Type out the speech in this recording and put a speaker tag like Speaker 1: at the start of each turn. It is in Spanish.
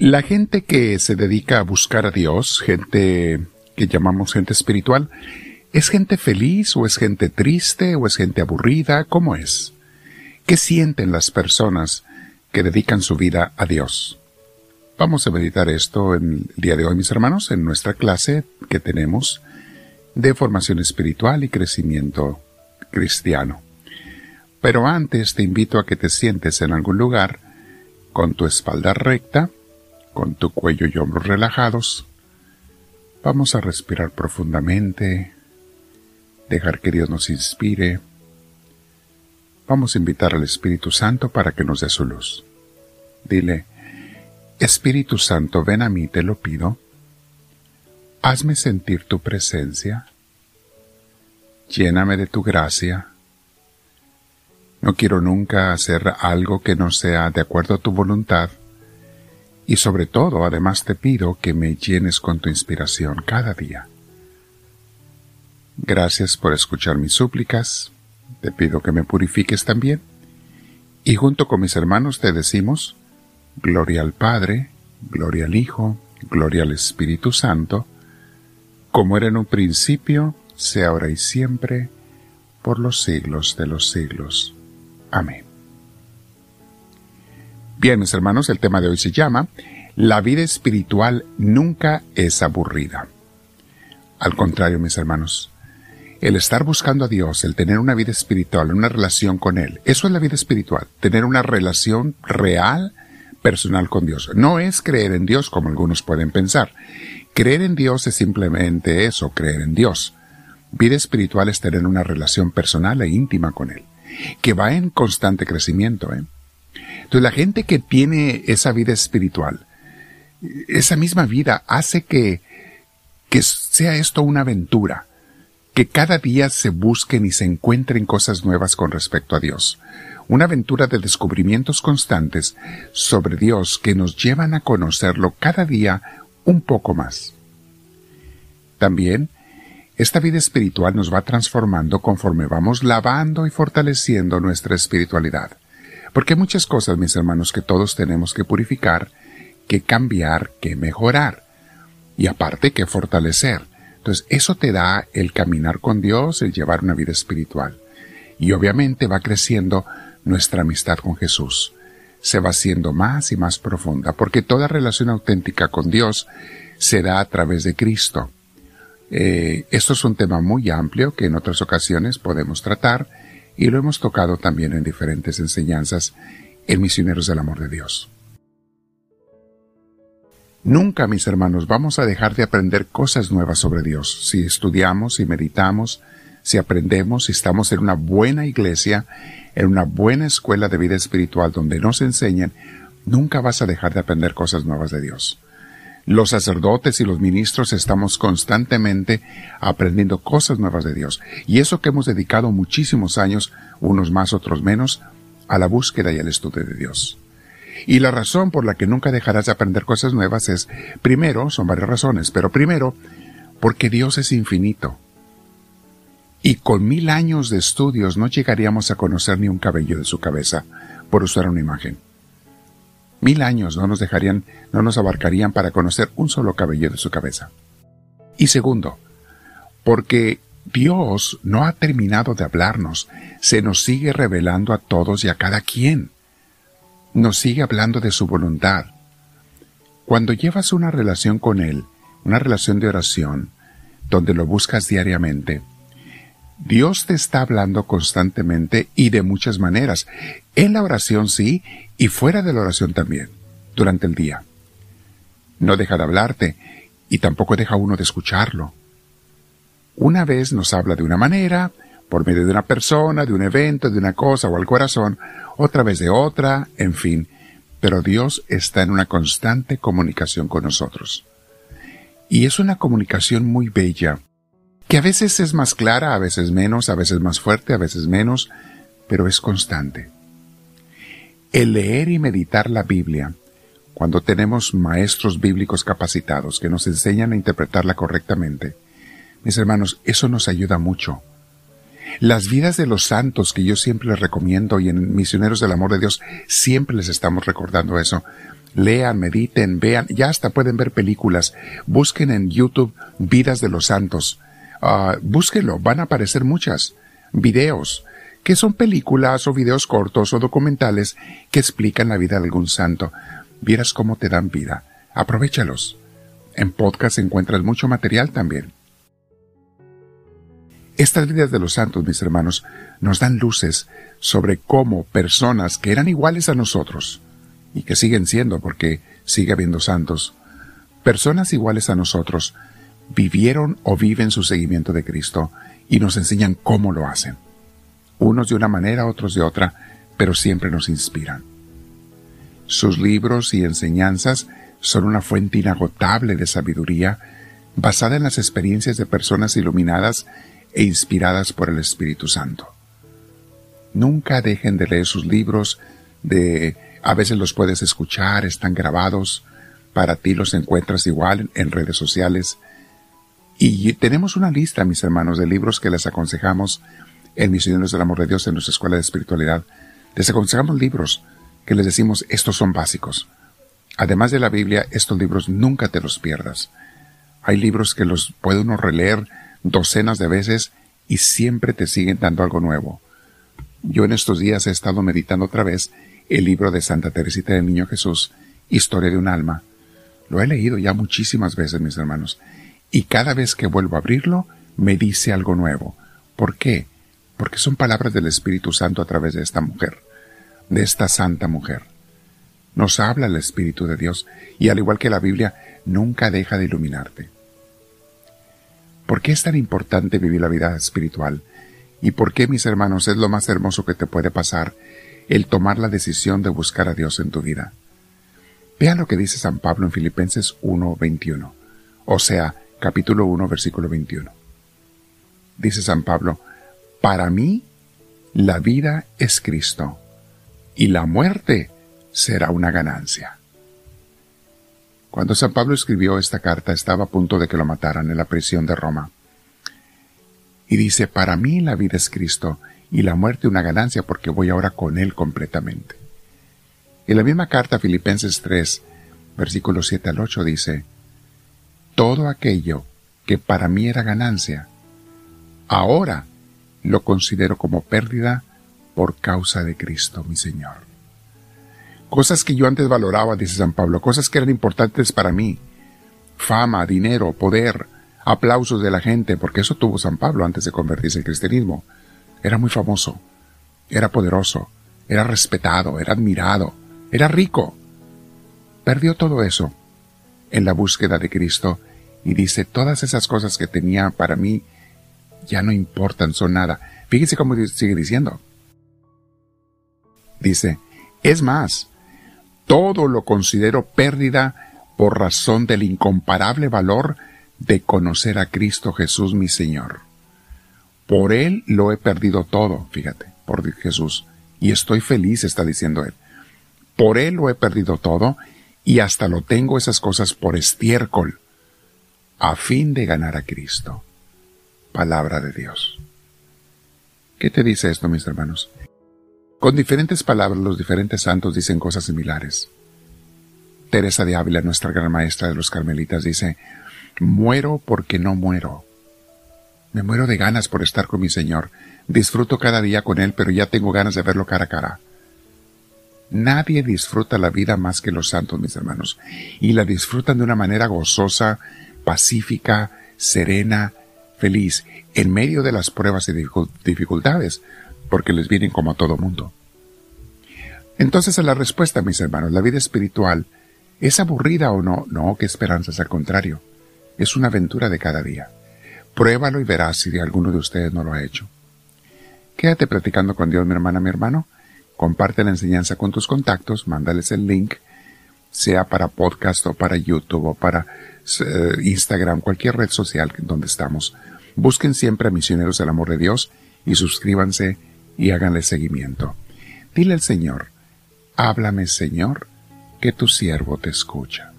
Speaker 1: La gente que se dedica a buscar a Dios, gente que llamamos gente espiritual, ¿es gente feliz o es gente triste o es gente aburrida? ¿Cómo es? ¿Qué sienten las personas que dedican su vida a Dios? Vamos a meditar esto en el día de hoy, mis hermanos, en nuestra clase que tenemos de formación espiritual y crecimiento cristiano. Pero antes te invito a que te sientes en algún lugar con tu espalda recta, con tu cuello y hombros relajados, vamos a respirar profundamente, dejar que Dios nos inspire. Vamos a invitar al Espíritu Santo para que nos dé su luz. Dile, Espíritu Santo, ven a mí, te lo pido. Hazme sentir tu presencia. Lléname de tu gracia. No quiero nunca hacer algo que no sea de acuerdo a tu voluntad y sobre todo, además te pido que me llenes con tu inspiración cada día. Gracias por escuchar mis súplicas. Te pido que me purifiques también. Y junto con mis hermanos te decimos, Gloria al Padre, Gloria al Hijo, Gloria al Espíritu Santo, como era en un principio, sea ahora y siempre, por los siglos de los siglos. Amén. Bien, mis hermanos, el tema de hoy se llama La vida espiritual nunca es aburrida. Al contrario, mis hermanos, el estar buscando a Dios, el tener una vida espiritual, una relación con Él, eso es la vida espiritual, tener una relación real, personal con Dios. No es creer en Dios como algunos pueden pensar. Creer en Dios es simplemente eso, creer en Dios. Vida espiritual es tener una relación personal e íntima con Él, que va en constante crecimiento, ¿eh? Entonces la gente que tiene esa vida espiritual, esa misma vida hace que, que sea esto una aventura, que cada día se busquen y se encuentren cosas nuevas con respecto a Dios. Una aventura de descubrimientos constantes sobre Dios que nos llevan a conocerlo cada día un poco más. También, esta vida espiritual nos va transformando conforme vamos lavando y fortaleciendo nuestra espiritualidad. Porque hay muchas cosas, mis hermanos, que todos tenemos que purificar, que cambiar, que mejorar. Y aparte que fortalecer. Entonces, eso te da el caminar con Dios, el llevar una vida espiritual. Y obviamente va creciendo nuestra amistad con Jesús. Se va haciendo más y más profunda, porque toda relación auténtica con Dios se da a través de Cristo. Eh, esto es un tema muy amplio que en otras ocasiones podemos tratar, y lo hemos tocado también en diferentes enseñanzas en Misioneros del Amor de Dios. Nunca, mis hermanos, vamos a dejar de aprender cosas nuevas sobre Dios. Si estudiamos, si meditamos, si aprendemos, si estamos en una buena iglesia, en una buena escuela de vida espiritual donde nos enseñan, nunca vas a dejar de aprender cosas nuevas de Dios. Los sacerdotes y los ministros estamos constantemente aprendiendo cosas nuevas de Dios. Y eso que hemos dedicado muchísimos años, unos más, otros menos, a la búsqueda y al estudio de Dios. Y la razón por la que nunca dejarás de aprender cosas nuevas es, primero, son varias razones, pero primero, porque Dios es infinito. Y con mil años de estudios no llegaríamos a conocer ni un cabello de su cabeza, por usar una imagen. Mil años no nos dejarían, no nos abarcarían para conocer un solo cabello de su cabeza. Y segundo, porque Dios no ha terminado de hablarnos, se nos sigue revelando a todos y a cada quien. Nos sigue hablando de su voluntad. Cuando llevas una relación con Él, una relación de oración, donde lo buscas diariamente, Dios te está hablando constantemente y de muchas maneras. En la oración sí, y fuera de la oración también, durante el día. No deja de hablarte, y tampoco deja uno de escucharlo. Una vez nos habla de una manera, por medio de una persona, de un evento, de una cosa o al corazón, otra vez de otra, en fin, pero Dios está en una constante comunicación con nosotros. Y es una comunicación muy bella, que a veces es más clara, a veces menos, a veces más fuerte, a veces menos, pero es constante. El leer y meditar la Biblia, cuando tenemos maestros bíblicos capacitados que nos enseñan a interpretarla correctamente, mis hermanos, eso nos ayuda mucho. Las vidas de los santos que yo siempre les recomiendo y en Misioneros del Amor de Dios siempre les estamos recordando eso. Lean, mediten, vean, ya hasta pueden ver películas. Busquen en YouTube Vidas de los Santos. Uh, búsquenlo, van a aparecer muchas. Videos, que son películas o videos cortos o documentales que explican la vida de algún santo. Vieras cómo te dan vida. Aprovechalos. En podcast encuentras mucho material también. Estas vidas de los santos, mis hermanos, nos dan luces sobre cómo personas que eran iguales a nosotros, y que siguen siendo porque sigue habiendo santos, personas iguales a nosotros, vivieron o viven su seguimiento de Cristo y nos enseñan cómo lo hacen. Unos de una manera, otros de otra, pero siempre nos inspiran. Sus libros y enseñanzas son una fuente inagotable de sabiduría basada en las experiencias de personas iluminadas e inspiradas por el Espíritu Santo. Nunca dejen de leer sus libros, de a veces los puedes escuchar, están grabados, para ti los encuentras igual en redes sociales. Y tenemos una lista, mis hermanos, de libros que les aconsejamos en Misioneros del Amor de Dios en nuestra Escuela de Espiritualidad. Les aconsejamos libros que les decimos estos son básicos. Además de la Biblia, estos libros nunca te los pierdas. Hay libros que los puede uno releer docenas de veces y siempre te siguen dando algo nuevo. Yo en estos días he estado meditando otra vez el libro de Santa Teresita del Niño Jesús, Historia de un alma. Lo he leído ya muchísimas veces, mis hermanos, y cada vez que vuelvo a abrirlo, me dice algo nuevo. ¿Por qué? Porque son palabras del Espíritu Santo a través de esta mujer, de esta santa mujer. Nos habla el Espíritu de Dios, y al igual que la Biblia, nunca deja de iluminarte. ¿Por qué es tan importante vivir la vida espiritual? ¿Y por qué, mis hermanos, es lo más hermoso que te puede pasar el tomar la decisión de buscar a Dios en tu vida? Vean lo que dice San Pablo en Filipenses 1:21, o sea, capítulo 1, versículo 21. Dice San Pablo, para mí la vida es Cristo y la muerte será una ganancia. Cuando San Pablo escribió esta carta estaba a punto de que lo mataran en la prisión de Roma. Y dice, para mí la vida es Cristo y la muerte una ganancia porque voy ahora con Él completamente. En la misma carta Filipenses 3, versículos 7 al 8 dice, Todo aquello que para mí era ganancia, ahora lo considero como pérdida por causa de Cristo mi Señor. Cosas que yo antes valoraba, dice San Pablo, cosas que eran importantes para mí, fama, dinero, poder, aplausos de la gente, porque eso tuvo San Pablo antes de convertirse al cristianismo. Era muy famoso, era poderoso, era respetado, era admirado, era rico. Perdió todo eso en la búsqueda de Cristo y dice, todas esas cosas que tenía para mí ya no importan, son nada. Fíjese cómo sigue diciendo. Dice, es más, todo lo considero pérdida por razón del incomparable valor de conocer a Cristo Jesús mi Señor. Por Él lo he perdido todo, fíjate, por Jesús. Y estoy feliz, está diciendo Él. Por Él lo he perdido todo y hasta lo tengo esas cosas por estiércol, a fin de ganar a Cristo. Palabra de Dios. ¿Qué te dice esto, mis hermanos? Con diferentes palabras los diferentes santos dicen cosas similares. Teresa de Ávila, nuestra gran maestra de los carmelitas, dice, Muero porque no muero. Me muero de ganas por estar con mi Señor. Disfruto cada día con Él, pero ya tengo ganas de verlo cara a cara. Nadie disfruta la vida más que los santos, mis hermanos, y la disfrutan de una manera gozosa, pacífica, serena, feliz, en medio de las pruebas y dificultades, porque les vienen como a todo mundo. Entonces a la respuesta, mis hermanos, la vida espiritual, ¿es aburrida o no? No, qué esperanzas, al contrario es una aventura de cada día. Pruébalo y verás si alguno de ustedes no lo ha hecho. Quédate practicando con Dios, mi hermana, mi hermano. Comparte la enseñanza con tus contactos, mándales el link, sea para podcast o para YouTube o para Instagram, cualquier red social donde estamos. Busquen siempre a Misioneros del Amor de Dios y suscríbanse y háganle seguimiento. Dile al Señor, háblame Señor, que tu siervo te escucha.